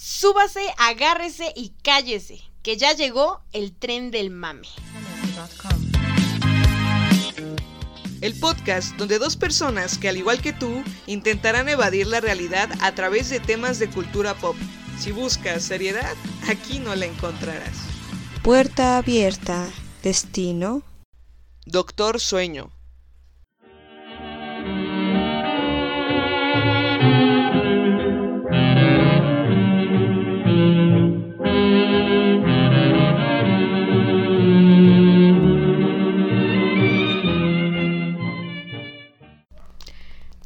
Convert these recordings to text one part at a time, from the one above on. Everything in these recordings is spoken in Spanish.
Súbase, agárrese y cállese, que ya llegó el tren del mame. El podcast donde dos personas que al igual que tú intentarán evadir la realidad a través de temas de cultura pop. Si buscas seriedad, aquí no la encontrarás. Puerta abierta. Destino. Doctor Sueño.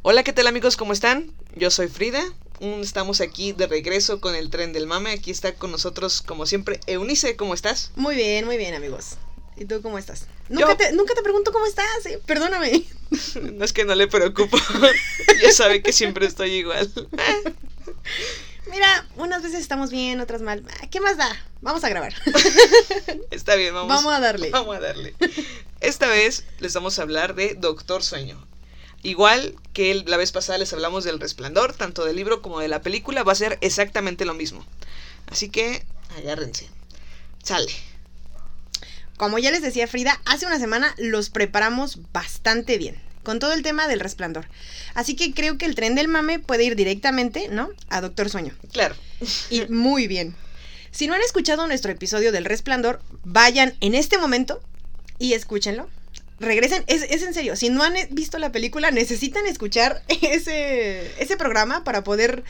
Hola, ¿qué tal amigos? ¿Cómo están? Yo soy Frida. Estamos aquí de regreso con el tren del mame. Aquí está con nosotros, como siempre, Eunice. ¿Cómo estás? Muy bien, muy bien, amigos. ¿Y tú cómo estás? Nunca, te, nunca te pregunto cómo estás, ¿eh? perdóname. no es que no le preocupo. ya sabe que siempre estoy igual. Mira, unas veces estamos bien, otras mal. Ah, ¿Qué más da? Vamos a grabar. Está bien, vamos. Vamos a darle. Vamos a darle. Esta vez les vamos a hablar de Doctor Sueño. Igual que la vez pasada les hablamos del resplandor, tanto del libro como de la película, va a ser exactamente lo mismo. Así que agárrense. Sale. Como ya les decía Frida, hace una semana los preparamos bastante bien, con todo el tema del resplandor. Así que creo que el tren del mame puede ir directamente, ¿no? A Doctor Sueño. Claro. Y muy bien. Si no han escuchado nuestro episodio del resplandor, vayan en este momento y escúchenlo regresen, es, es, en serio, si no han visto la película, necesitan escuchar ese, ese programa para poder,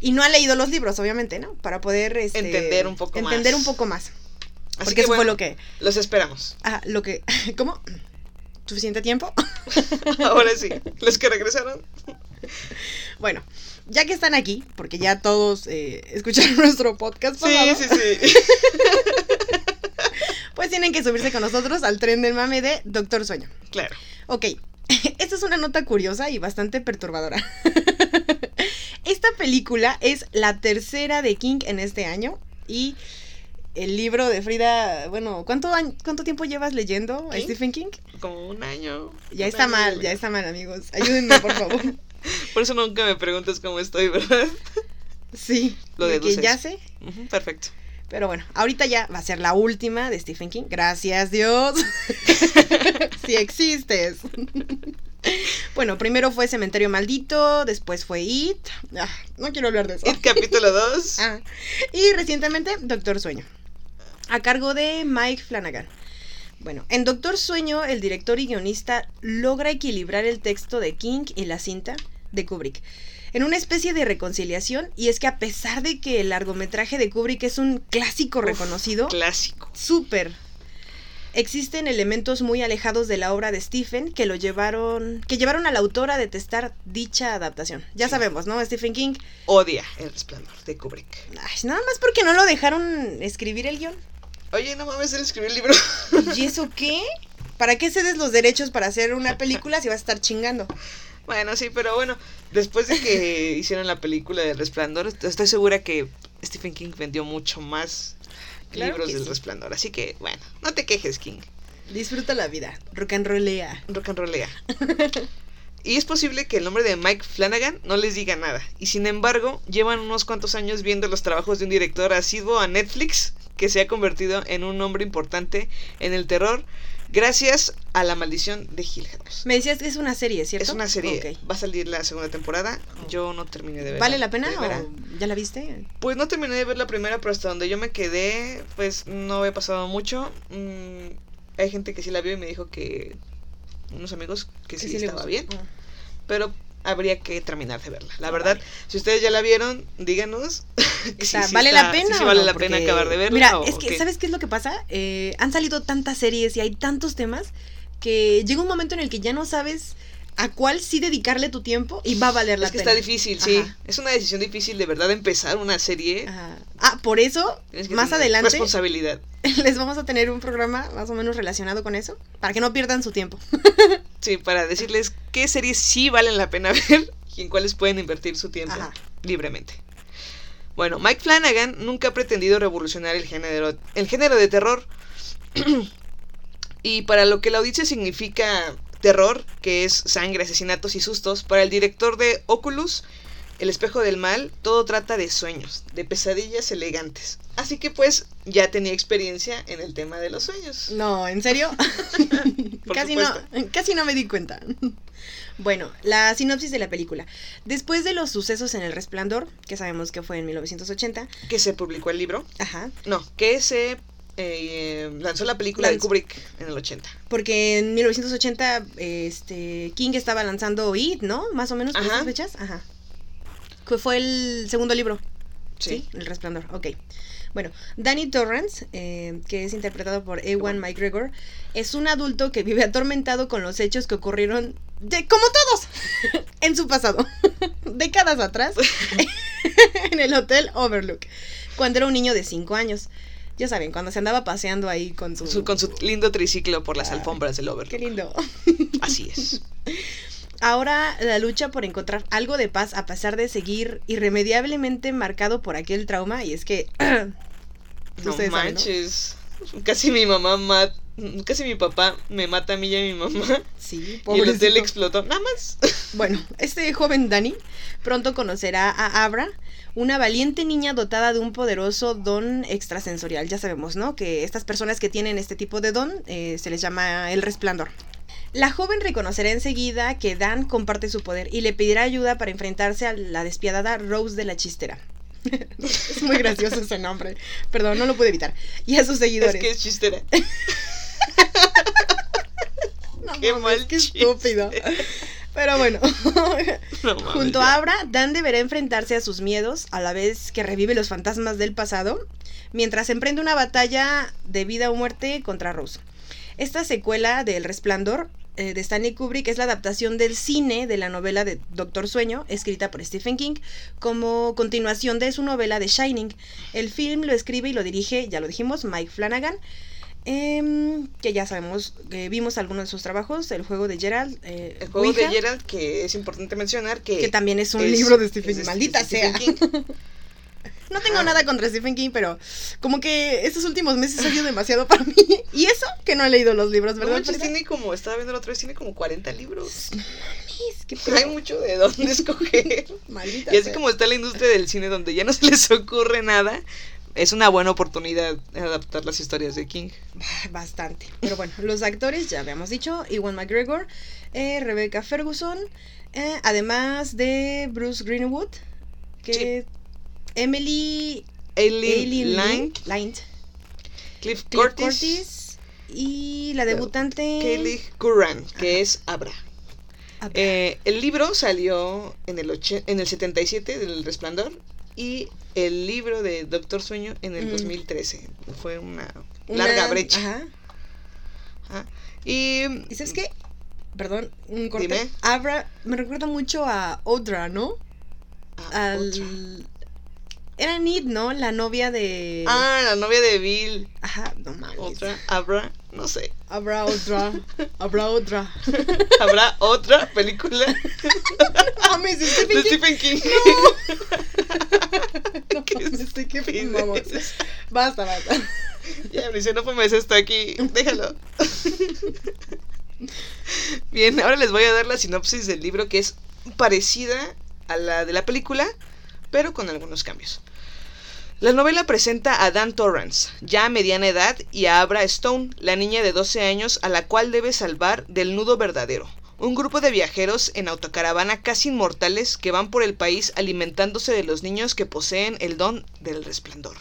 y no han leído los libros, obviamente, ¿no? Para poder este, entender un poco entender más. Entender un poco más. Porque eso fue lo que... Los esperamos. Ah, lo que... ¿Cómo? ¿Suficiente tiempo? Ahora sí, los que regresaron. Bueno, ya que están aquí, porque ya todos eh, escucharon nuestro podcast. Sí, sí, sí pues tienen que subirse con nosotros al tren del mame de Doctor Sueño. Claro. Ok, esta es una nota curiosa y bastante perturbadora. Esta película es la tercera de King en este año y el libro de Frida, bueno, ¿cuánto, cuánto tiempo llevas leyendo a Stephen King? Como un año. Ya está mal, ya está mal, amigos. Ayúdenme, por favor. Por eso nunca me preguntas cómo estoy, ¿verdad? Sí. Lo de que ya sé. perfecto. Pero bueno, ahorita ya va a ser la última de Stephen King. Gracias Dios. si existes. bueno, primero fue Cementerio Maldito, después fue It. Ah, no quiero hablar de eso. It capítulo 2. Ah, y recientemente Doctor Sueño. A cargo de Mike Flanagan. Bueno, en Doctor Sueño, el director y guionista logra equilibrar el texto de King y la cinta de Kubrick en una especie de reconciliación y es que a pesar de que el largometraje de Kubrick es un clásico reconocido, clásico, súper, existen elementos muy alejados de la obra de Stephen que lo llevaron, que llevaron al autor a detestar dicha adaptación. Ya sabemos, ¿no? Stephen King odia El Resplandor de Kubrick. Ay, nada más porque no lo dejaron escribir el guion. Oye, no mames, él escribió el libro. ¿Y eso qué? ¿Para qué cedes los derechos para hacer una película si vas a estar chingando? Bueno, sí, pero bueno, después de que hicieron la película de Resplandor, estoy segura que Stephen King vendió mucho más libros del Resplandor. Así que, bueno, no te quejes, King. Disfruta la vida. Rock and rollea. Rock and rollea. y es posible que el nombre de Mike Flanagan no les diga nada. Y sin embargo, llevan unos cuantos años viendo los trabajos de un director asiduo a Netflix que se ha convertido en un nombre importante en el terror Gracias a la maldición de Hill House. Me decías que es una serie, ¿cierto? Es una serie. Va a salir la segunda temporada. Yo no terminé de verla. ¿Vale la pena o ya la viste? Pues no terminé de ver la primera, pero hasta donde yo me quedé, pues no había pasado mucho. Mm, hay gente que sí la vio y me dijo que unos amigos que sí, estaba bien. Ah. Pero habría que terminar de verla. La verdad, si ustedes ya la vieron, díganos. ¿Vale la pena? Si vale la pena acabar de verla. Mira, es que, ¿sabes qué es lo que pasa? Eh, han salido tantas series y hay tantos temas que llega un momento en el que ya no sabes a cuál sí dedicarle tu tiempo y va a valer la pena. Es que está difícil, sí. Es una decisión difícil de verdad empezar una serie. Ah, por eso, más adelante. Responsabilidad. Les vamos a tener un programa más o menos relacionado con eso, para que no pierdan su tiempo. sí, para decirles qué series sí valen la pena ver y en cuáles pueden invertir su tiempo libremente. Bueno, Mike Flanagan nunca ha pretendido revolucionar el género, el género de terror. y para lo que la audiencia significa terror, que es sangre, asesinatos y sustos, para el director de Oculus, El espejo del mal, todo trata de sueños, de pesadillas elegantes. Así que pues ya tenía experiencia en el tema de los sueños. No, ¿en serio? Casi, no, casi no me di cuenta. Bueno, la sinopsis de la película. Después de los sucesos en El Resplandor, que sabemos que fue en 1980, Que se publicó el libro. ajá, No, que se eh, lanzó la película de. Kubrick en el 80. porque en 1980 este King estaba lanzando It, ¿no? Más o menos por Ajá. esas fechas, ajá. Que fue el segundo libro, Sí. ¿sí? El Resplandor, ok. Bueno, Danny Torrance, eh, que es interpretado por Ewan McGregor, es un adulto que vive atormentado con los hechos que ocurrieron, de, como todos, en su pasado, décadas atrás, en el Hotel Overlook, cuando era un niño de 5 años. Ya saben, cuando se andaba paseando ahí con su... Su- con su lindo triciclo por las Ay, alfombras del Qué Overlook. lindo. Así es. Ahora la lucha por encontrar algo de paz a pesar de seguir irremediablemente marcado por aquel trauma y es que No Ustedes saben, ¿no? manches. Casi mi mamá mat casi mi papá me mata a mí y a mi mamá. sí, Y el pobrecito. hotel explotó. Nada más. Bueno, este joven Danny pronto conocerá a Abra, una valiente niña dotada de un poderoso don extrasensorial. Ya sabemos, ¿no? Que estas personas que tienen este tipo de don eh, se les llama el resplandor. La joven reconocerá enseguida que Dan comparte su poder y le pedirá ayuda para enfrentarse a la despiadada Rose de la Chistera. es muy gracioso ese nombre. Perdón, no lo pude evitar. Y a sus seguidores. Es que es chistera. No qué mal qué chiste. estúpido. Pero bueno, No junto a Abra, Dan deberá enfrentarse a sus miedos a la vez que revive los fantasmas del pasado, mientras emprende una batalla de vida o muerte contra Rose. Esta secuela de El Resplandor eh, de Stanley Kubrick es la adaptación del cine de la novela de Doctor Sueño, escrita por Stephen King, como continuación de su novela The Shining. El film lo escribe y lo dirige, ya lo dijimos, Mike Flanagan. Em, que ya sabemos, que vimos algunos de sus trabajos, el juego de Gerald, eh, El juego de Gerald, que es importante mencionar que. que también es un es- libro de Stephen King. Maldita Stephen sea. King. No tengo Ajá. nada contra Stephen King, pero como que estos últimos meses ha sido demasiado para mí. Y eso que no he leído los libros, No ¿verdad? Frida? tiene como, estaba viendo la otra vez, tiene como 40 libros. Qué Hay mucho de dónde escoger. Maldita Y así sea. como está la industria del cine donde ya no se les ocurre nada, es una buena oportunidad adaptar las historias de King. Bastante. Pero bueno, los actores ya habíamos dicho, Ewan McGregor, eh, Rebecca Ferguson, eh, además de Bruce Greenwood, que Emily Aileen Lind, Cliff, Cliff Curtis, Curtis y la debutante Kelly Curran, que Ajá. es Abra. Ah, Eh, el libro salió en el, en el 77 del Resplandor y el libro de Doctor Sueño en el Mm. 2013. Fue una, una- larga brecha. Ajá. Ajá. Y ¿Y sabes qué? Perdón, un corte. Dime. Abra me recuerda mucho a Audra, ¿no? ah, Al... otra. Era Nid, ¿no? La novia de... Ah, la novia de Bill. Ajá, no mames. Otra, Abra, no sé. Habrá Audra. Habrá otra. ¿Habrá otra película No mames, de Stephen King. Stephen King? No ¿Qué mames, ¿de? Basta, basta. Ya, Brice, no fumes esto aquí. Déjalo. Bien, ahora les voy a dar la sinopsis del libro que es parecida a la de la película, pero con algunos cambios. La novela presenta a Dan Torrance, ya a mediana edad, y a Abra Stone, la niña de 12 años a la cual debe salvar del nudo verdadero. Un grupo de viajeros en autocaravana casi inmortales que van por el país alimentándose de los niños que poseen el don del resplandor.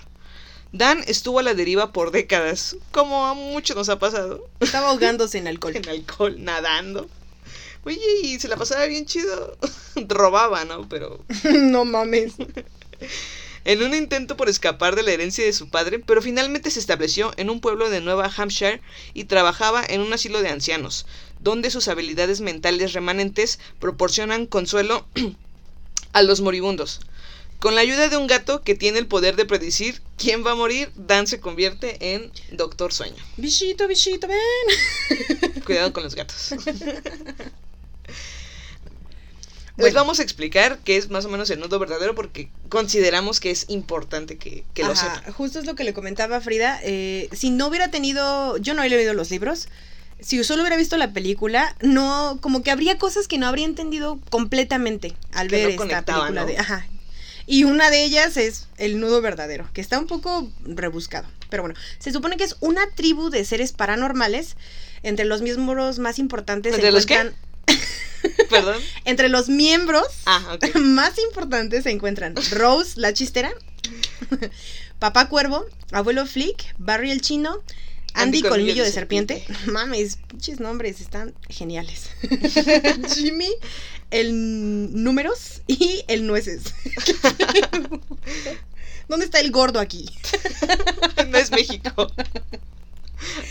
Dan estuvo a la deriva por décadas, como a mucho nos ha pasado, Estaba ahogándose en alcohol. en alcohol, nadando. Oye, y se la pasaba bien chido. Robaba, ¿no? Pero no mames. En un intento por escapar de la herencia de su padre, pero finalmente se estableció en un pueblo de Nueva Hampshire y trabajaba en un asilo de ancianos, donde sus habilidades mentales remanentes proporcionan consuelo a los moribundos. Con la ayuda de un gato que tiene el poder de predecir quién va a morir, Dan se convierte en Doctor Sueño. Bichito, bichito, ven. Cuidado con los gatos. Les Bueno. vamos a explicar qué es más o menos el nudo verdadero porque consideramos que es importante que, que lo sepan. Justo es lo que le comentaba Frida. eh, si no hubiera tenido. Yo no he leído los libros. si solo hubiera visto la película, no, como que habría cosas que no habría entendido completamente al Que ver no esta película ¿no? de, ajá. Y una de ellas es el nudo verdadero, que está un poco rebuscado. Pero bueno, se supone que es una tribu de seres paranormales. Entre los miembros más importantes se ¿Entre los qué? Perdón. Entre los miembros Ah, más importantes se encuentran Rose, la chistera, Papá Cuervo, Abuelo Flick, Barry el Chino, Andy, Colmillo, de, serpiente. Mames, pinches nombres están geniales. Jimmy, el Números y el Nueces. ¿Dónde está el gordo aquí? No es México.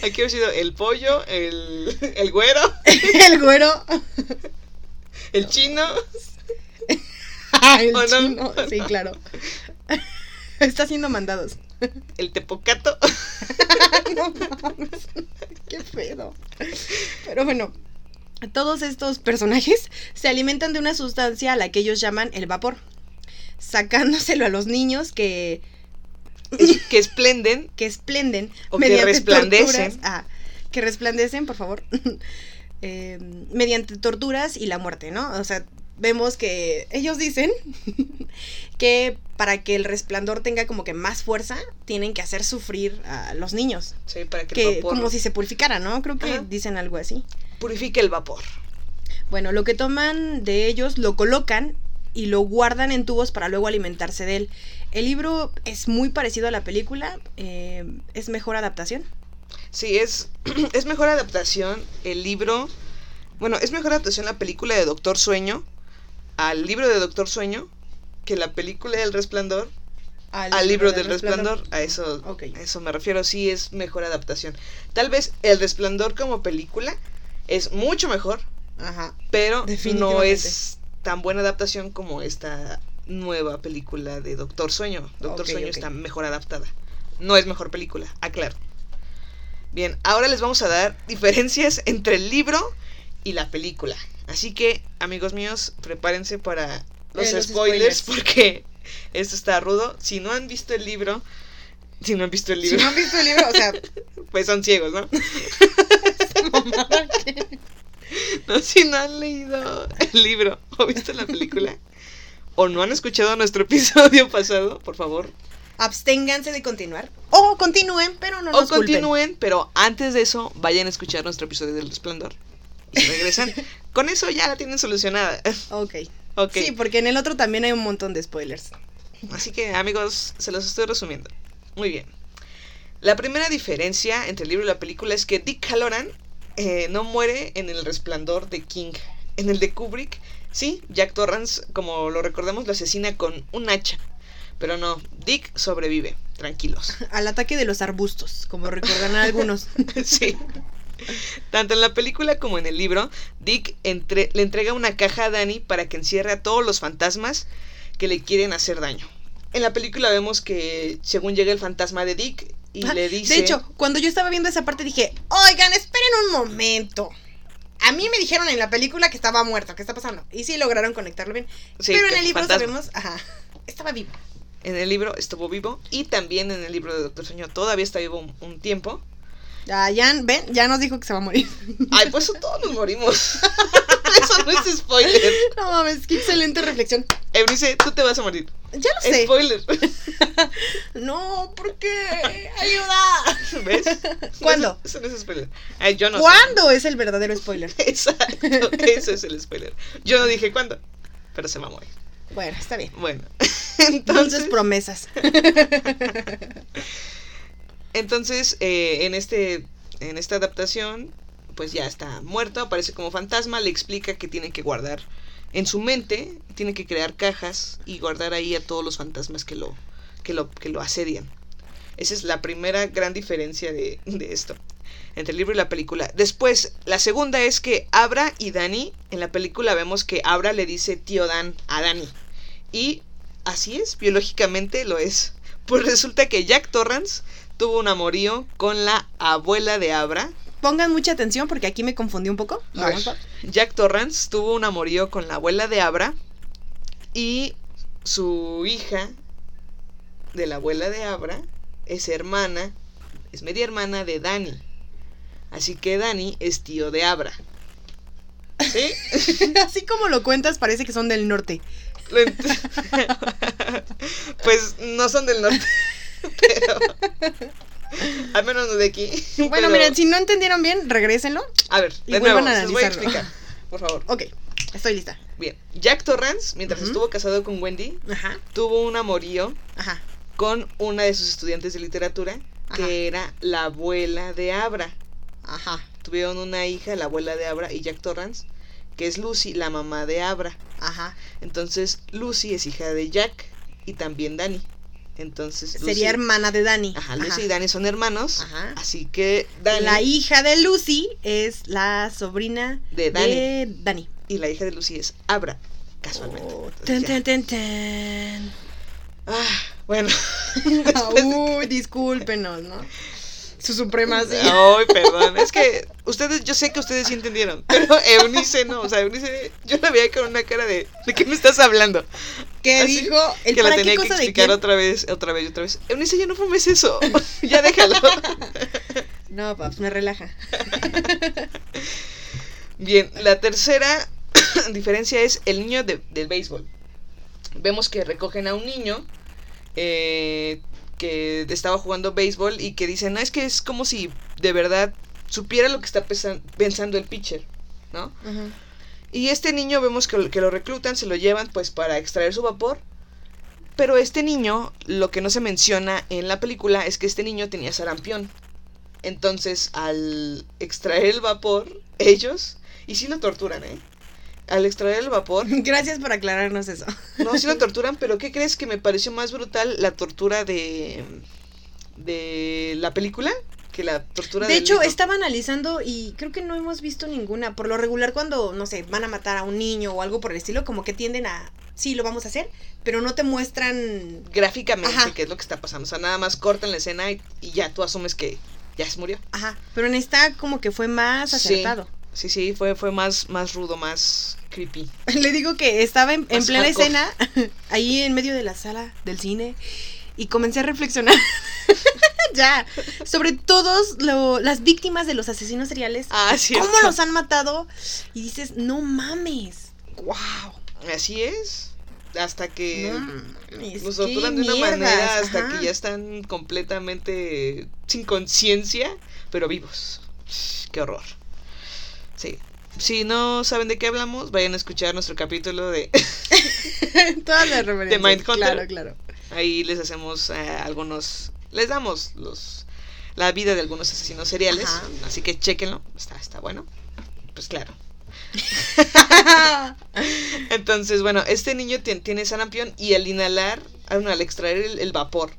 Aquí ha sido el pollo, el, el güero, el güero. El chino. el chino. Sí, claro. Está haciendo mandados. El tepocato. no mames. Qué pedo. Pero bueno, todos estos personajes se alimentan de una sustancia a la que ellos llaman el vapor. Sacándoselo a los niños que, que esplenden. que esplenden O que resplandecen. Ah, que resplandecen, por favor. Eh, mediante torturas y la muerte, ¿no? O sea, vemos que ellos dicen que para que el resplandor tenga como que más fuerza, tienen que hacer sufrir a los niños. Sí, para que, el vapor como si se purificara, ¿no? Creo que Ajá. dicen algo así. purifique el vapor. Bueno, lo que toman de ellos lo colocan y lo guardan en tubos para luego alimentarse de él. El libro es muy parecido a la película, eh, es mejor adaptación. Sí, es, es mejor adaptación el libro. Bueno, es mejor adaptación la película de Doctor Sueño al libro de Doctor Sueño que la película del Resplandor al libro del Resplandor. A eso, a eso me refiero. Sí, es mejor adaptación. Tal vez El Resplandor como película es mucho mejor, Ajá. pero no es tan buena adaptación como esta nueva película de Doctor Sueño. Doctor Sueño está mejor adaptada. No es mejor película, aclaro. Bien, ahora les vamos a dar diferencias entre el libro y la película. Así que, amigos míos, prepárense para los, Eh, los spoilers, spoilers. porque esto está rudo. Si no han visto el libro, si no han visto el Si libro, no han visto el libro, o sea, pues son ciegos, ¿no? No, si no han leído el libro o visto la película o no han escuchado nuestro episodio pasado, por favor, absténganse de continuar. O continúen, pero no o nos culpen. continúen, pero antes de eso vayan a escuchar nuestro episodio del resplandor. Y si regresan, con eso ya la tienen solucionada. Ok. Ok. Sí, porque en el otro también hay un montón de spoilers. Así que, amigos, se los estoy resumiendo. Muy bien. La primera diferencia entre el libro y la película es que Dick Halloran eh, no muere en el resplandor de King. En el de Kubrick, sí, Jack Torrance, como lo recordamos, lo asesina con un hacha. Pero no, Dick sobrevive. Tranquilos. Al ataque de los arbustos, como recordarán algunos. sí. Tanto en la película como en el libro, Dick entre- le entrega una caja a Danny para que encierre a todos los fantasmas que le quieren hacer daño. En la película vemos que según llega el fantasma de Dick y Ah, le dice... De hecho, cuando yo estaba viendo esa parte dije, oigan, esperen un momento. A mí me dijeron en la película que estaba muerto, ¿qué está pasando? Y sí lograron conectarlo bien. Sí, pero en el libro fantasma. sabemos, ajá, estaba vivo. En el libro estuvo vivo y también en el libro de Doctor Sueño todavía está vivo un, un tiempo. Ya, ya, ven, ya nos dijo que se va a morir. Ay, pues eso todos nos morimos. eso no es spoiler. no mames, qué excelente reflexión. Eunice, tú te vas a morir. Ya lo sé. Spoiler. No, ¿por qué? Ayuda. ¿Ves? ¿Cuándo? Eso, eso no es spoiler. Ay, yo no sé. ¿Cuándo es el verdadero spoiler? Exacto, ese es el spoiler. Yo no dije cuándo, pero se va a morir. Bueno, está bien. Bueno, Entonces, promesas. entonces eh, en este, en esta adaptación, pues ya está muerto, aparece como fantasma, le explica que tiene que guardar en su mente, tiene que crear cajas y guardar ahí a todos los fantasmas que lo, que lo, que lo asedian. Esa es la primera gran diferencia de, de esto. Entre el libro y la película. Después, la segunda es que Abra y Dani, en la película vemos que Abra le dice tío Dan a Dani. Y así es, biológicamente lo es. Pues resulta que Jack Torrance tuvo un amorío con la abuela de Abra. Pongan mucha atención porque aquí me confundí un poco. Jack Torrance tuvo un amorío con la abuela de Abra y su hija de la abuela de Abra es hermana, es media hermana de Dani. Así que Dani es tío de Abra. ¿Sí? Así como lo cuentas, parece que son del norte. Pues no son del norte. Pero. Al menos no de aquí. Bueno, pero- miren, si no entendieron bien, regrésenlo. A ver, y de nuevo, a los voy a explicar. Por favor. Ok, estoy lista. Bien. Jack Torrance, mientras estuvo casado con Wendy, Ajá, tuvo un amorío ajá. con una de sus estudiantes de literatura, que Ajá. era la abuela de Abra. Ajá, Tuvieron una hija, la abuela de Abra y Jack Torrance, que es Lucy, la mamá de Abra. Ajá. Entonces, Lucy es hija de Jack y también Dani. Entonces, Lucy- Sería hermana de Dani. Ajá, Lucy y Dani son hermanos. Ajá. Así que Dani La hija de Lucy es la sobrina De Dani. de Dani. y la hija de Lucy es Abra, casualmente. Oh, Entonces, tan, tan, tan. Ah, bueno. Uy, discúlpenos, ¿no? Su supremacía. Ay, perdón. Es que ustedes, yo sé que ustedes sí entendieron. Pero Eunice no. O sea, Eunice, yo la veía con una cara de. ¿De qué me estás hablando? ¿Qué Así dijo? ¿El que la tenía que explicar otra vez, otra vez otra vez. Eunice, ya no fumes eso. ya déjalo. No, paps, me relaja. Bien, la tercera diferencia es el niño de- del béisbol. Vemos que recogen a un niño eh, que estaba jugando béisbol y que dicen, no, es que es como si de verdad supiera lo que está pensando el pitcher, ¿no? Y este niño vemos que, lo- que lo reclutan, se lo llevan pues para extraer su vapor. Pero este niño, lo que no se menciona en la película es que este niño tenía sarampión. Entonces, al extraer el vapor, ellos, y sí lo torturan, ¿eh? Al extraer el vapor, Gracias por aclararnos eso. no, sí lo torturan, pero ¿qué crees que me pareció más brutal la tortura de de la película que la tortura De del hecho, estaba analizando y creo que no hemos visto ninguna. Por lo regular, cuando, no sé, van a matar a un niño o algo por el estilo, como que tienden a, sí, lo vamos a hacer, pero no te muestran... gráficamente Ajá. qué es lo que está pasando, o sea, nada más cortan la escena y, y ya tú asumes que ya se murió. Ajá, pero en esta como que fue más acertado. Sí, sí, fue, fue más, más rudo, más creepy. Le digo que estaba en, en plena hardcore. escena, ahí en medio de la sala del cine, y comencé a reflexionar. ya, sobre todos lo- las víctimas de los asesinos seriales. Ah, sí. ¿Cómo los han matado? Y dices, no mames. ¡Wow! Así es. Hasta que No qué torturan de una mierdas, manera hasta ajá. que ya están completamente sin conciencia, pero vivos. Qué horror. Sí. Si no saben de qué hablamos, vayan a escuchar nuestro capítulo de... Todas las referencias. Mindhunter. Claro, claro. Ahí les hacemos eh, algunos... Les damos los la vida de algunos asesinos seriales. Ajá. Así que chequenlo. Está, está bueno. Pues claro. Entonces, bueno, este niño tien- tiene sarampión y al inhalar, ah, al extraer el, el vapor,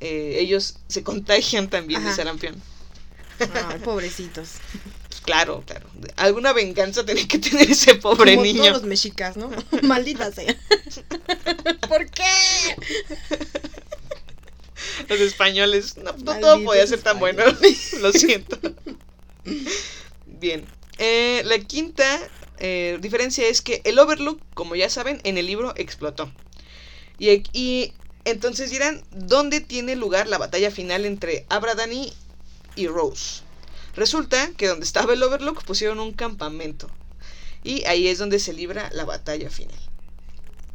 eh, ellos se contagian también de sarampión. Ay, pobrecitos. Claro, claro. Alguna venganza tenía que tener ese pobre Como niño. todos los mexicas, ¿no? Maldita sea. ¿Por qué? Los españoles, no, no todo podía ser tan bueno. Lo siento. Bien. Eh, la quinta eh, diferencia es que el Overlook, como ya saben, en el libro explotó. Y, y entonces dirán, ¿dónde tiene lugar la batalla final entre Abradani y Rose? Resulta que donde estaba el Overlook pusieron un campamento. Y ahí es donde se libra la batalla final.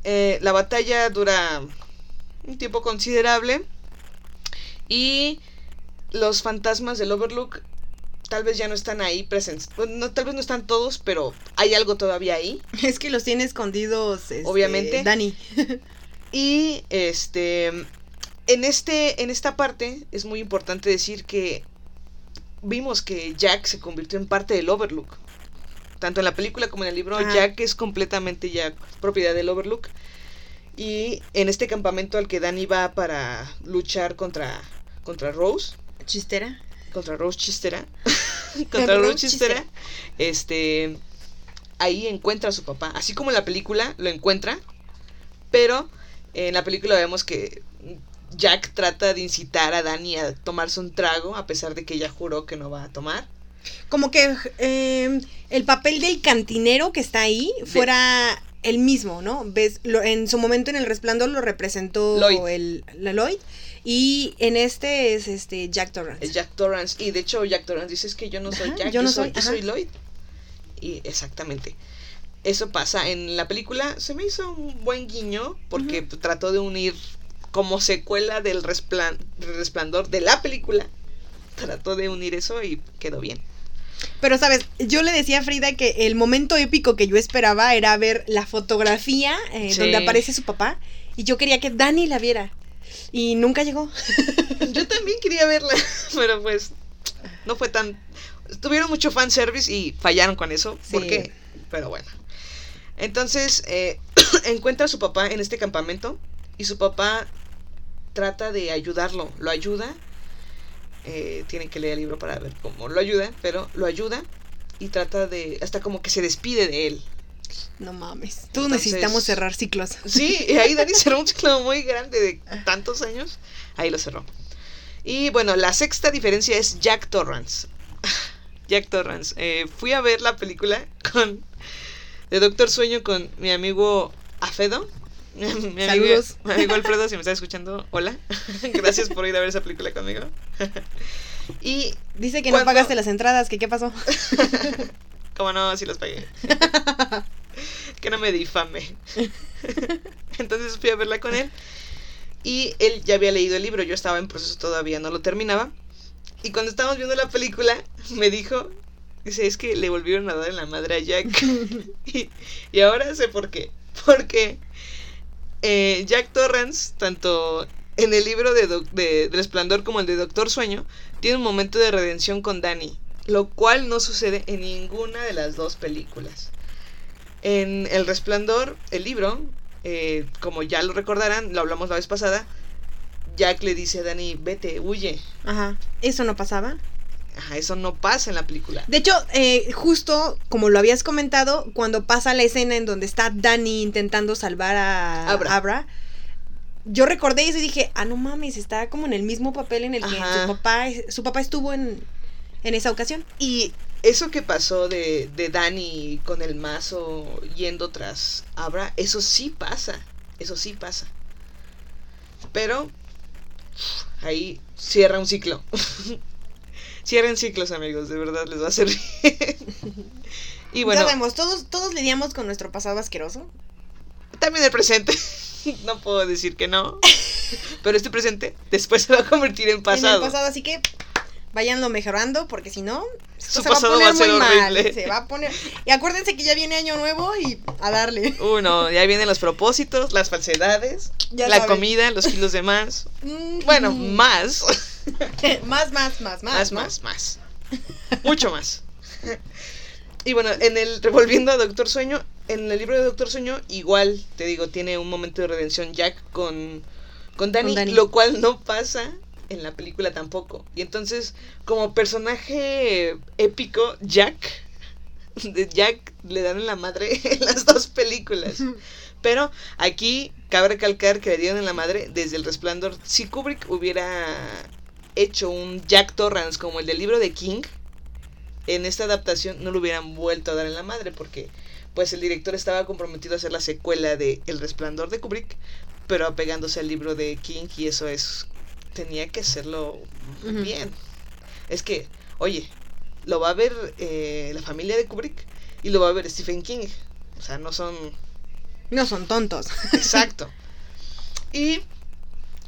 Eh, la batalla dura un tiempo considerable. Y los fantasmas del Overlook tal vez ya no están ahí presentes. No, tal vez no están todos, pero hay algo todavía ahí. Es que los tiene escondidos. este, Obviamente. Dani. Y este en este en esta parte es muy importante decir que vimos que Jack se convirtió en parte del Overlook. Tanto en la película como en el libro, Ajá. Jack es completamente ya propiedad del Overlook. Y en este campamento al que Danny va para luchar contra, contra Rose, Chistera. contra Rose Chistera, contra Rose Rose Chistera, este, ahí encuentra a su papá, así como en la película lo encuentra, pero en la película vemos que Jack trata de incitar a Dani a tomarse un trago, a pesar de que ella juró que no va a tomar. Como que eh, el papel del cantinero que está ahí fuera el mismo, ¿no? Ves, lo- en su momento en El Resplandor lo representó Lloyd. el la Lloyd y en este es este Jack Torrance. Es Jack Torrance. Y de hecho, Jack Torrance dice: Es que yo no soy Ajá, Jack, yo yo, no soy, soy, yo soy Lloyd. Y exactamente. Eso pasa en la película. Se me hizo un buen guiño porque trató de unir como secuela del resplan- resplandor de la película. Trató de unir eso y quedó bien. Pero sabes, yo le decía a Frida que el momento épico que yo esperaba era ver la fotografía eh, Sí. donde aparece su papá y yo quería que Dani la viera y nunca llegó. Yo también quería verla, pero pues no fue tan... Tuvieron mucho fanservice y fallaron con eso. Sí. ¿Por qué? Pero bueno. Entonces, eh, encuentra a su papá en este campamento y su papá trata de ayudarlo. Lo ayuda. Eh, tienen que leer el libro para ver cómo lo ayuda, pero lo ayuda y trata de... Hasta como que se despide de él. No mames. Entonces- necesitamos cerrar ciclos. Sí, y ahí Dani cerró un ciclo muy grande de tantos años. Ahí lo cerró. Y bueno, la sexta diferencia es Jack Torrance. Jack Torrance. Eh, fui a ver la película con de Doctor Sueño con mi amigo Afedo. Mi amigo, Saludos. mi amigo Alfredo, si me está escuchando, hola. Gracias por ir a ver esa película conmigo. y Dice que no pagaste las entradas, que qué pasó. Como no, sí los pagué. que no me difame. Entonces fui a verla con él. Y él ya había leído el libro. Yo estaba en proceso todavía, no lo terminaba. Y cuando estábamos viendo la película, me dijo: Dice, es que le volvieron a dar en la madre a Jack. y, y ahora sé por qué. Porque eh, Jack Torrance, tanto en el libro de, de, de Resplandor como el de Doctor Sueño, tiene un momento de redención con Danny, lo cual no sucede en ninguna de las dos películas. En El Resplandor, el libro, eh, como ya lo recordarán, lo hablamos la vez pasada, Jack le dice a Danny, vete, huye. Ajá. Eso no pasaba. Ajá, eso no pasa en la película. De hecho, eh, justo como lo habías comentado, cuando pasa la escena en donde está Dani intentando salvar a Abra. Abra, yo recordé eso y dije, ah, no mames, está como en el mismo papel en el que su papá, su papá estuvo en, en esa ocasión. Y eso que pasó de, de Danny con el mazo yendo tras Abra, eso sí pasa. Eso sí pasa. Pero ahí cierra un ciclo. Cierren ciclos, amigos, de verdad les va a servir. y bueno, Sabemos, todos, todos lidiamos con nuestro pasado asqueroso. también el presente. no puedo decir que no. Pero este presente después se va a convertir en pasado. En el pasado, así que vayanlo mejorando, porque si no, Su se va a pasado poner va a ser muy mal. horrible. Se va a poner. Y acuérdense que ya viene año nuevo y a darle. Uno, ya vienen los propósitos, las falsedades, Ya la saben. comida, los kilos de más. Mm. Bueno, más. más, más, más, más. Más, más, más. Mucho más. Y bueno, en el. Revolviendo a Doctor Sueño. En el libro de Doctor Sueño, igual, te digo, tiene un momento de redención Jack con. Con Danny, Con Danny. lo cual no pasa en la película tampoco. Y entonces, como personaje épico, Jack. De Jack le dan en la madre en las dos películas. Pero aquí cabe recalcar que le dieron en la madre desde el resplandor. Si Kubrick hubiera hecho un Jack Torrance como el del libro de King, en esta adaptación no lo hubieran vuelto a dar en la madre porque pues el director estaba comprometido a hacer la secuela de El resplandor de Kubrick, pero apegándose al libro de King y eso es tenía que hacerlo bien. Es que, oye, lo va a ver eh, la familia de Kubrick y lo va a ver Stephen King. O sea, no son No son tontos. Exacto. Y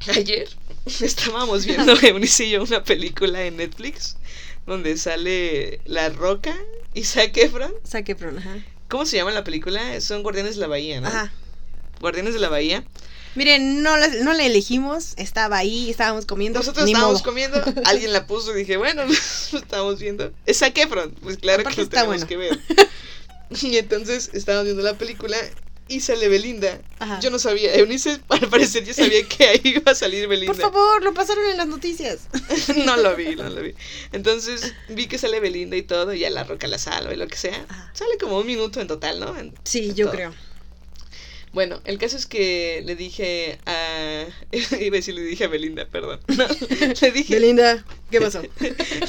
ayer estábamos viendo Eunice y yo una película en Netflix donde sale La Roca y Zac Efron. Saque Efron, ajá. ¿Cómo se llama la película? Son Guardianes de la Bahía, ¿no? Ajá. Guardianes de la Bahía. Miren, no la, no la elegimos, estaba ahí, estábamos comiendo. Nosotros estábamos modo. comiendo, alguien la puso y dije, bueno, lo estábamos viendo. Es Zac Efron, pues claro Aparte que lo tenemos bueno. que ver. Y entonces estábamos viendo la película y sale Belinda. Ajá. Yo no sabía, Eunice al parecer ya sabía que ahí iba a salir Belinda. Por favor, lo pasaron en las noticias. no lo vi, no lo vi. Entonces vi que sale Belinda y todo, y ya la roca la salva y lo que sea. Ajá. Sale como un minuto en total, ¿no? En- Sí, en yo todo. creo. Bueno, el caso es que le dije a. Iba a decir, le dije a Belinda, perdón. No, le dije. Belinda, ¿qué pasó?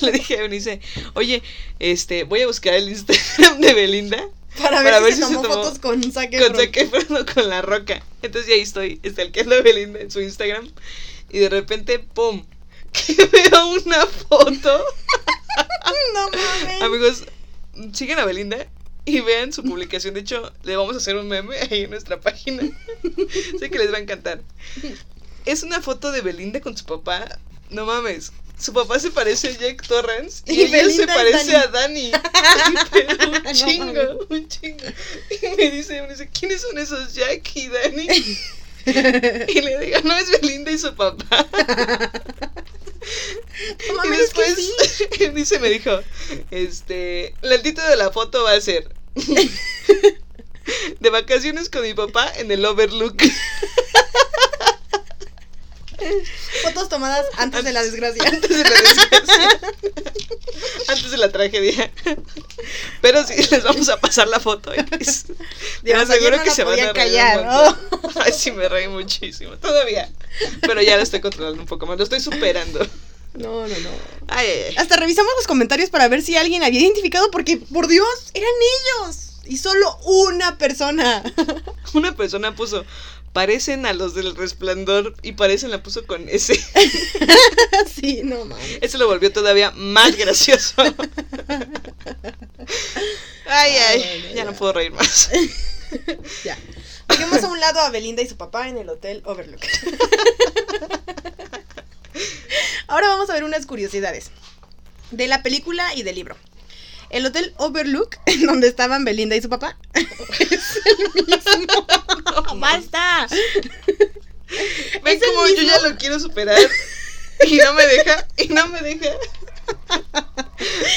le dije a Eunice, oye, este, voy a buscar el Instagram de Belinda Para ver, si, se tomó fotos con Zac con Efron. Zac Efron con la roca. Entonces ya ahí estoy, está el que es Belinda en su Instagram. Y de repente, ¡pum! Que veo una foto. No mames. Amigos, sigan a Belinda y vean su publicación. De hecho, le vamos a hacer un meme ahí en nuestra página. sé que les va a encantar. Es una foto de Belinda con su papá. No mames. Su papá se parece a Jack Torrance y, Y ella se Belinda parece a Dani. Pero un chingo, un chingo. Y me dice, me dice, ¿quiénes son esos Jack y Dani? Y le digo, no es Belinda y su papá. Y después sí. dice, me dijo, este, el título de la foto va a ser de vacaciones con mi papá en el Overlook. Fotos tomadas antes de la desgracia. Antes de la desgracia. Antes de la tragedia. Pero sí, les vamos a pasar la foto. X. Dios, Te ayer aseguro no que se van a callar. montón. Ay, sí, me reí muchísimo. Todavía. Pero ya lo estoy controlando un poco más. Lo estoy superando. No, no, no. Ay, ay, ay. Hasta revisamos los comentarios para ver si alguien había identificado porque, por Dios, eran ellos. Y solo una persona. Una persona puso, parecen a los del resplandor y parecen la puso con ese. sí, no mames. Eso lo volvió todavía más gracioso. Ay, ay, bueno, ya ya. no puedo reír más. Ya. Dejemos a un lado a Belinda y su papá en el hotel Overlook. Ahora vamos a ver unas curiosidades de la película y del libro. El hotel Overlook, en donde estaban Belinda y su papá, es el mismo. ¡Basta! Ven como yo ya lo quiero superar y no me deja, y no me deja.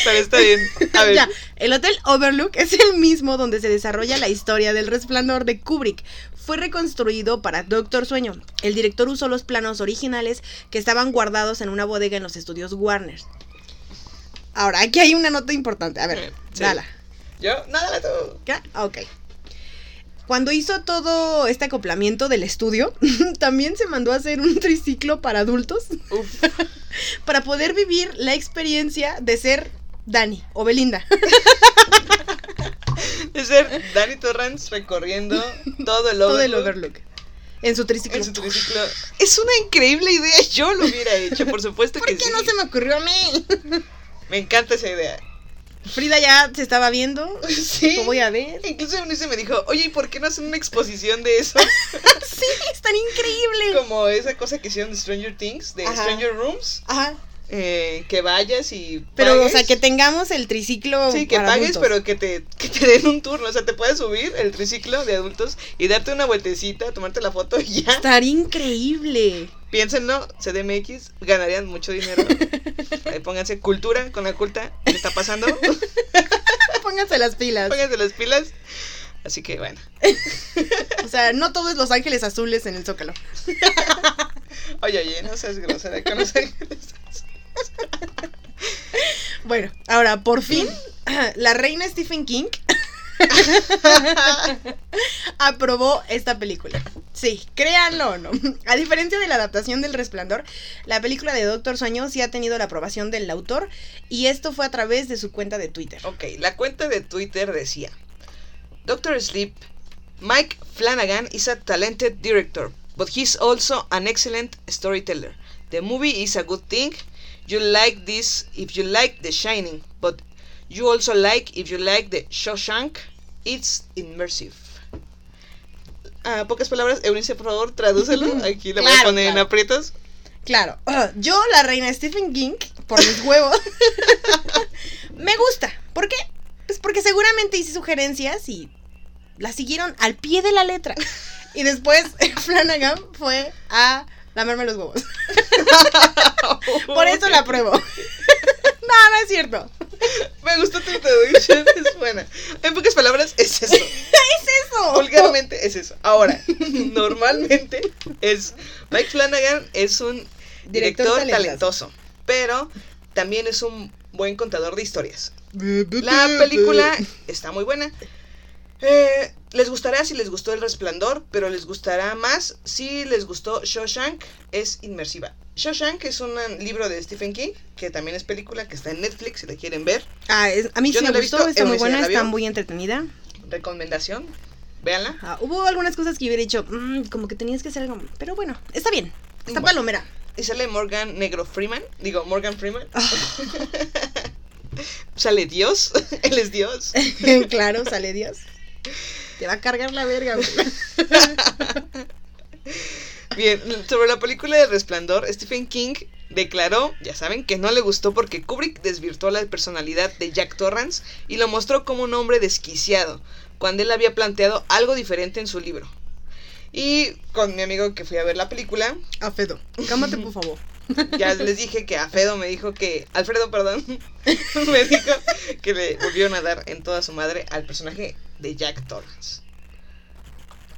Pero está bien. A ver, Ya, el Hotel Overlook es el mismo donde se desarrolla la historia del resplandor de Kubrick. Fue reconstruido para Doctor Sueño. El director usó los planos originales que estaban guardados en una bodega en los estudios Warner. Ahora, aquí hay una nota importante. A ver, Sí. dala. yo, nada, tú. ¿Ya? Ok. Cuando hizo todo este acoplamiento del estudio, también se mandó a hacer un triciclo para adultos Uf, para poder vivir la experiencia de ser Dani o Belinda. de ser Danny Torrance recorriendo todo el todo el Overlook Overlook. En su triciclo. en su triciclo. Es una increíble idea, yo lo hubiera hecho, por supuesto ¿Por que qué sí. no se me ocurrió a mí? Me encanta esa idea. Frida ya se estaba viendo. Sí. Lo voy a ver. Incluso Eunice me dijo, oye, ¿y por qué no hacen una exposición de eso? Sí, es tan increíble. Como esa cosa que hicieron de Stranger Things, de Ajá. Stranger Rooms, Ajá. eh, que vayas y Pero, o pagues. sea, que tengamos el triciclo. Sí, que para pagues, adultos. pero que te, que te den un turno. O sea, te puedes subir el triciclo de adultos y darte una vueltecita, tomarte la foto y ya. Estaría increíble. Piénsenlo, CDMX, ganarían mucho dinero. Pónganse cultura con la culta. ¿Qué está pasando? Pónganse las pilas. Pónganse las pilas. Así que bueno. O sea, no todo es Los Ángeles Azules en el Zócalo. Oye, oye, no seas grosera con los ángeles. Bueno, ahora, por fin, la reina Stephen King aprobó esta película. Sí, créanlo o no. A diferencia de la adaptación del Resplandor, la película de Doctor Sueño sí ha tenido la aprobación del autor y esto fue a través de su cuenta de Twitter. Ok, la cuenta de Twitter decía: Doctor Sleep, Mike Flanagan is a talented director, but he's also an excellent storyteller. The movie is a good thing. You like this if you like The Shining, but you also like if you like The Shawshank. It's immersive. A pocas palabras, Eunice, por favor, tradúcelo. Aquí le voy a Claro, poner en aprietos. Claro, yo, la reina Stephen King, por mis huevos, me gusta. ¿Por qué? Pues porque seguramente hice sugerencias y las siguieron al pie de la letra. Y después Flanagan fue a lamerme los huevos. Por eso la apruebo. No, no es cierto. Me gustó tu traducción, es buena. En pocas palabras, es eso. Es eso. Vulgarmente es eso. Ahora, normalmente es. Mike Flanagan es un Director talentoso, pero también es un buen contador de historias. La película está muy buena. Eh, les gustará si les gustó El Resplandor, pero les gustará más si les gustó Shawshank. Es inmersiva. Shawshank es un libro de Stephen King, que también es película, que está en Netflix si la quieren ver. Ah, es- a mí Yo sí no me gustó, visto, está muy buena, está muy entretenida. recomendación. Véanla. Ah, hubo algunas cosas que yo hubiera dicho, "Mm, como que tenías que hacer algo. Pero bueno, está bien. Está Bueno. palomera. Y sale Morgan Negro Freeman. Digo, Morgan Freeman. Ah. sale Dios. Él es Dios. claro, sale Dios. Te va a cargar la verga, güey. Bien, sobre la película de Resplandor, Stephen King declaró, ya saben, que no le gustó porque Kubrick desvirtuó la personalidad de Jack Torrance y lo mostró como un hombre desquiciado, cuando él había planteado algo diferente en su libro. Y con mi amigo que fui a ver la película, Afedo, cámate por favor. ya les dije que Alfredo me dijo que. Alfredo, perdón. me dijo que le volvieron a dar en toda su madre al personaje de Jack Torrance.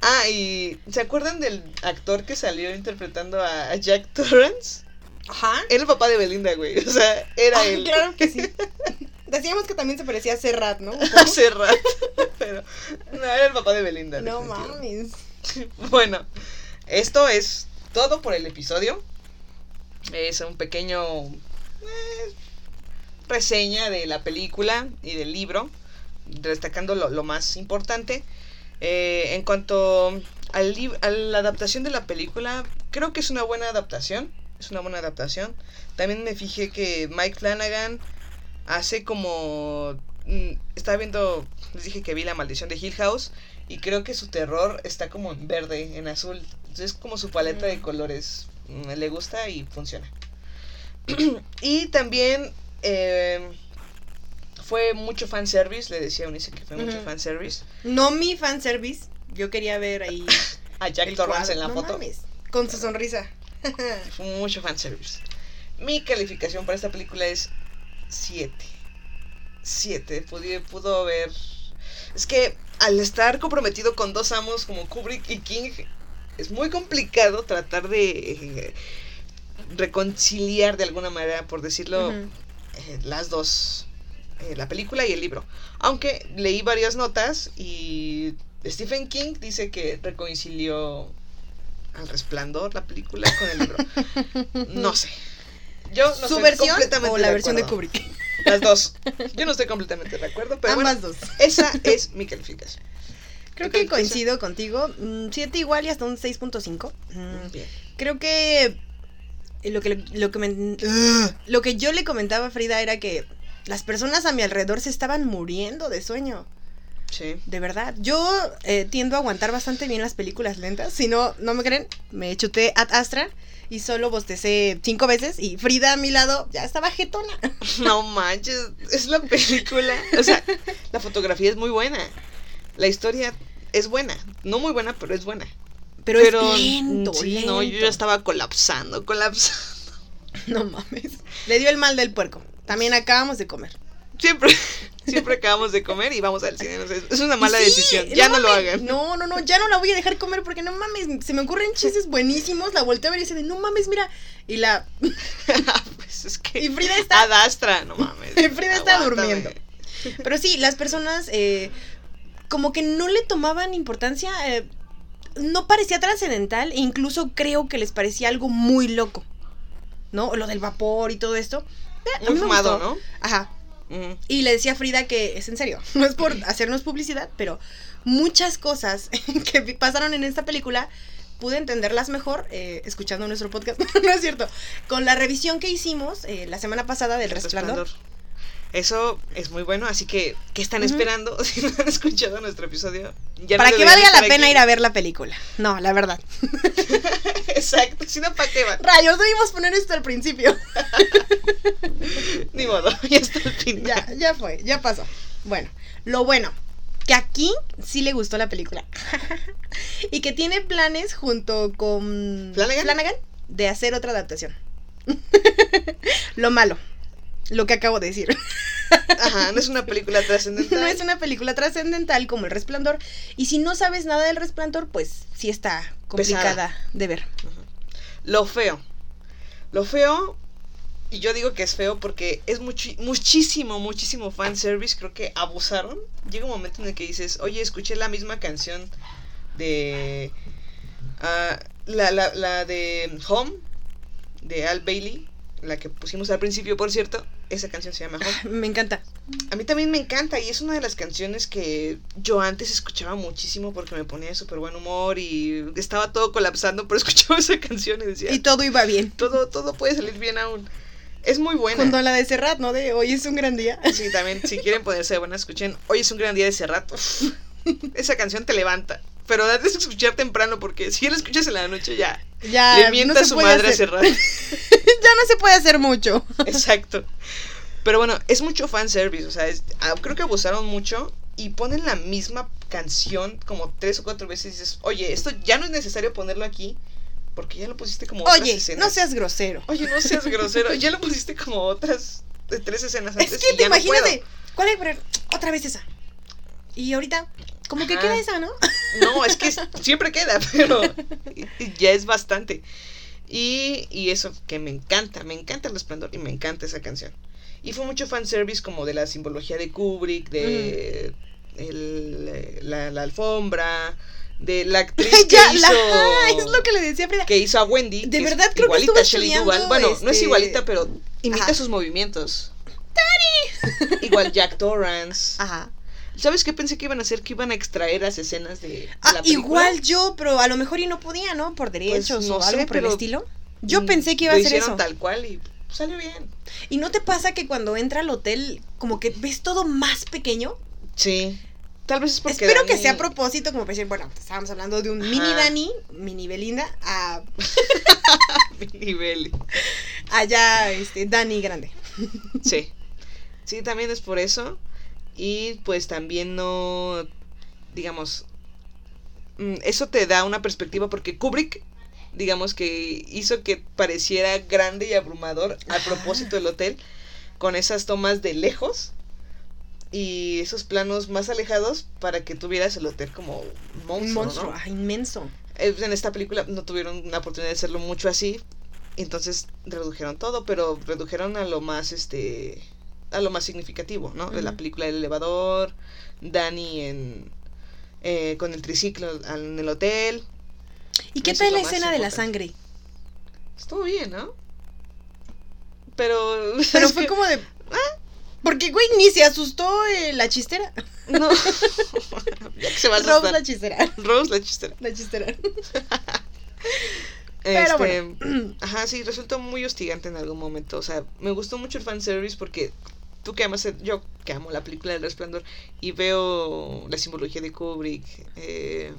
Ah, y. ¿Se acuerdan del actor que salió interpretando a a Jack Torrance? Ajá. Era el papá de Belinda, güey. O sea, era Ah, él. claro que sí. Decíamos que también se parecía a Serrat, ¿no? Hace rato. Pero. No, era el papá de Belinda. No mames. Bueno, esto es todo por el episodio. Es un pequeño eh, reseña de la película y del libro, destacando lo, lo más importante. Eh, en cuanto al a la adaptación de la película, creo que es una buena adaptación. Es una buena adaptación. También me fijé que Mike Flanagan hace como... mm, Estaba viendo, les dije que vi la maldición de Hill House y creo que su terror está como en verde, en azul. Entonces es como su paleta de Mm. colores. Mm, Le gusta y funciona. y también eh, fue mucho fanservice, le decía a Unice que fue mucho fanservice. No mi fanservice. Yo quería ver ahí. A Jack Torrance en la No foto. mames, Con su sonrisa. Fue mucho fanservice. Mi calificación para esta película es 7. 7. Pudo, pudo haber. Es que al estar comprometido con dos amos como Kubrick y King, es muy complicado tratar de eh, reconciliar de alguna manera, por decirlo, eh, las dos, eh, la película y el libro. Aunque leí varias notas y Stephen King dice que reconcilió al resplandor la película con el libro. No sé. Yo no ¿Su estoy versión completamente o la de versión de. Kubrick? Las dos. Yo no estoy completamente de acuerdo, pero Ambas bueno, dos. esa es mi calificación. Creo ¿Tu que coincido contigo. 7 igual y hasta un 6.5. Mm, Bien. Creo que lo que lo que me- lo que yo le comentaba a Frida era que las personas a mi alrededor se estaban muriendo de sueño. Sí. De verdad. Yo eh, tiendo a aguantar bastante bien las películas lentas. Si no, no me creen, me chuté Ad Astra y solo bostecé cinco veces y Frida a mi lado ya estaba jetona. No manches, es la película. O sea, la fotografía es muy buena. La historia es buena. No muy buena, pero es buena. Pero, es lento, sí, lento. no, yo ya estaba colapsando, colapsando. No mames. Le dio el mal del puerco. También acabamos de comer. Siempre, siempre acabamos de comer y vamos al cine. es una mala Y sí, decisión. Ya no, lo mames. hagan. No, no, no, ya no la voy a dejar comer porque no mames, se me ocurren chistes buenísimos. La volteo a ver y dice no mames, mira. Y la. pues es que. Y Frida está- Adastra, no mames. Frida está Aguántame. durmiendo. Pero sí, las personas eh, como que no le tomaban importancia. eh, no parecía trascendental e incluso creo que les parecía algo muy loco. ¿No? Lo del vapor y todo esto. Eh, Muy fumado. ¿no? Ajá. Ujú. Y le decía a Frida que es en serio, no es por hacernos publicidad, pero muchas cosas que pasaron en esta película pude entenderlas mejor eh, escuchando nuestro podcast. no es cierto. Con la revisión que hicimos eh, la semana pasada del Resplandor. Eso es muy bueno, así que, ¿qué están esperando? Si no han escuchado nuestro episodio, ya no para que valga la pena aquí. ir a ver la película. No, la verdad. Exacto, si no, ¿para qué van? Rayos, debimos poner esto al principio. Ni modo, ya está el final. ya, ya fue, ya pasó. Bueno, lo bueno, que aquí sí le gustó la película. y que tiene planes junto con ¿Flanagan? de hacer otra adaptación. lo malo, lo que acabo de decir. Ajá, no es una película trascendental. no es una película trascendental como El Resplandor. Y si no sabes nada del Resplandor, pues sí está complicada de ver. Lo feo. Lo feo, y yo digo que es feo porque es muchi- muchísimo, muchísimo fanservice. Creo que abusaron. Llega un momento en el que dices, oye, escuché la misma canción de. ah, la, la, la de Home, de Al Bailey, la que pusimos al principio, por cierto. Esa canción se llama Home. Me encanta. A mí también me encanta y es una de las canciones que yo antes escuchaba muchísimo porque me ponía de súper buen humor y estaba todo colapsando, pero escuchaba esa canción y decía, Y todo iba bien. todo, todo puede salir bien aún. Es muy buena. A la de Serrat, ¿no? De hoy es un gran día. Sí, también, si quieren ponerse de buena, escuchen. Hoy es un gran día de Serrat. Uf, esa canción te levanta. Pero debes escuchar temprano porque si la escuchas en la noche ya Ya. le no mienta se a su madre a hacer- Serrat. no se puede hacer mucho. Exacto. Pero bueno, es mucho fanservice. O sea, es- ah, creo que abusaron mucho y ponen la misma canción como tres o cuatro veces y dices, oye, esto ya no es necesario ponerlo aquí porque ya lo pusiste como otras Oye, escenas. no seas grosero. Oye, no seas grosero. Ya lo pusiste como otras tres escenas antes. Es que y te ya no imaginas puedo. de. ¿Cuál es? Pero, Otra vez esa. Y ahorita, como que queda esa, ¿no? No, es que siempre queda, pero ya es bastante. Y, y eso, que me encanta, me encanta el resplandor y me encanta esa canción. Y fue mucho fanservice como de la simbología de Kubrick, de el, eh, la, la alfombra, de la actriz que ya, hizo... la, es lo que le decía a Frida. que hizo a Wendy. De que es verdad, creo que igualita a Shelley Duvall. Bueno, no es este, igualita, pero imita ajá. sus movimientos. Igual Jack Torrance. Ajá. ¿Sabes qué pensé que iban a hacer? Que iban a extraer las escenas de, Ah, la igual yo, pero a lo mejor y no podía, ¿no? Por derechos no o algo sé, por el estilo. Yo Mm, pensé que iba a hicieron eso. tal cual y salió bien. ¿Y no te pasa que cuando entra al hotel, como que ves todo más pequeño? Sí. Tal vez es porque. Espero que sea a propósito, como para decir, bueno, estábamos hablando de un Ajá. mini Dani, mini Belinda, a mi nivel. allá, este, Dani grande. Sí. Sí, también es por eso. Y pues también no. Digamos. mm, Eso te da una perspectiva porque Kubrick. Digamos que hizo que pareciera grande y abrumador a propósito del hotel. Con esas tomas de lejos. Y esos planos más alejados para que tuvieras el hotel como monstruo. monstruo, ¿no? inmenso. Eh, en esta película no tuvieron la oportunidad de hacerlo mucho así. Entonces redujeron todo, pero redujeron a lo más este a lo más significativo, ¿no? De la película del elevador, Dani en eh, con el triciclo en el hotel. ¿Y qué Eso tal es la escena de la sangre? Estuvo bien, ¿no? Pero Pero fue que- como de... "Ah", Porque, güey, ni se asustó eh, la chistera. no. ya que se va a Rose la chistera. Rose la chistera. La chistera. Pero Pero Ajá, sí, resultó muy hostigante en algún momento. O sea, me gustó mucho el fanservice porque tú que amas, yo que amo la película del resplandor y veo la simbología de Kubrick, eh,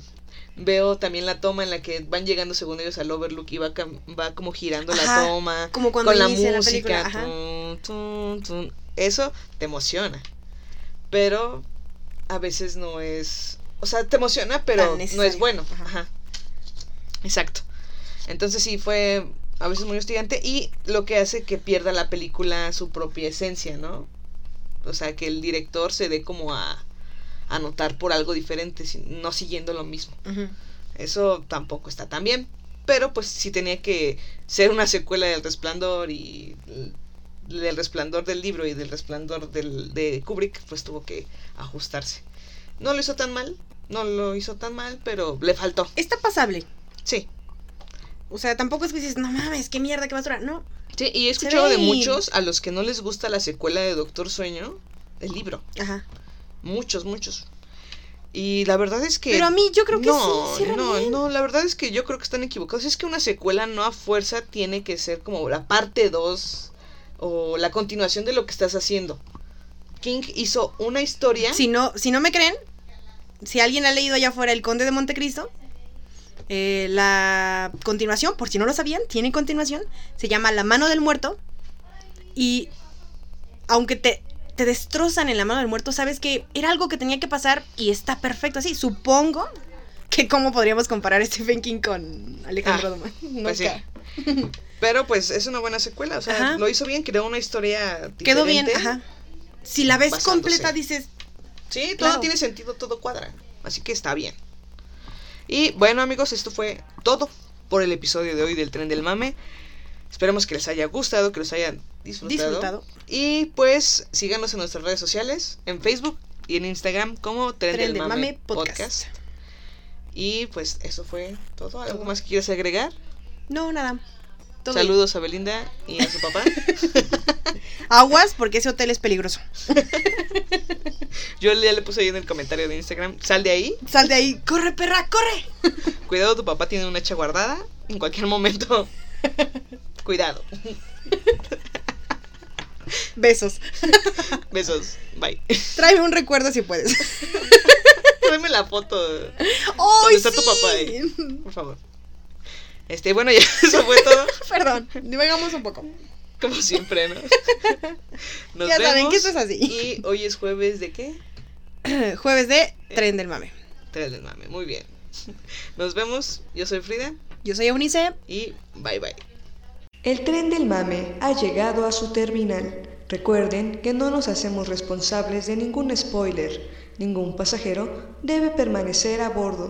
veo también la toma en la que van llegando según ellos al Overlook y va, va como girando la Ajá, toma como cuando con la la música. tun. Eso te emociona. Pero a veces no es... O sea, te emociona, pero no es bueno. Ajá. Exacto. Entonces sí fue a veces muy hostigante y lo que hace que pierda la película su propia esencia, ¿no? O sea, que el director se dé como a, a notar por algo diferente, no siguiendo lo mismo. Eso tampoco está tan bien. Pero pues sí tenía que ser una secuela del Resplandor y del Resplandor del libro y del Resplandor del, de Kubrick, pues tuvo que ajustarse. No lo hizo tan mal, no lo hizo tan mal, pero le faltó. Está pasable. Sí, O sea, tampoco es que dices, no mames, qué mierda, qué basura. No. Sí, y he escuchado de muchos a los que no les gusta la secuela de Doctor Sueño, el libro. Ajá. Muchos, muchos. Y la verdad es que... Pero a mí yo creo que no, sí, no, bien. no, la verdad es que yo creo que están equivocados. Es que una secuela no a fuerza tiene que ser como la parte 2 o la continuación de lo que estás haciendo. King hizo una historia. Si no, si no me creen, si alguien ha leído allá afuera El Conde de Montecristo, eh, la continuación, por si no lo sabían, tiene continuación, se llama La mano del muerto. Y aunque te, te destrozan en la mano del muerto, sabes que era algo que tenía que pasar y está perfecto así. Supongo que cómo podríamos comparar Stephen King con Alejandro Ah, Dumas. pues sí. Pero pues es una buena secuela. O sea, Ajá. lo hizo bien, creó una historia Quedó bien, ajá. Si la ves basándose. completa, dices, Sí, todo Claro. tiene sentido, todo cuadra. Así que está bien. Y bueno, amigos, esto fue todo por el episodio de hoy del Tren del Mame. Esperemos que les haya gustado, que los hayan disfrutado. disfrutado. Y pues síganos en nuestras redes sociales, en Facebook y en Instagram como Tren, Tren del del Mame, Mame Podcast. Podcast. Y pues eso fue todo. ¿Algo más que quieras agregar? No, nada. Todo Saludos a Belinda y a su papá. Aguas, porque ese hotel es peligroso. Yo ya le puse ahí en el comentario de Instagram, sal de ahí, Sal de ahí, corre perra, corre. cuidado, tu papá tiene una hecha guardada, en cualquier momento. Cuidado. Besos. Besos. Bye. Tráeme un recuerdo si puedes. Tráeme la foto. ¡Ay, está tu sí! papá ahí? Por favor. Este, bueno, ya eso fue todo. Perdón, divagamos un poco. Como siempre, ¿no? Nos Ya saben vemos, que esto es así. Y hoy es jueves de qué? Jueves de Tren del Mame. Tres del mame. Muy bien. Nos vemos. Yo soy Frida. Yo soy Eunice. Y bye bye. El tren del mame ha llegado a su terminal. Recuerden que no nos hacemos responsables de ningún spoiler. Ningún pasajero debe permanecer a bordo.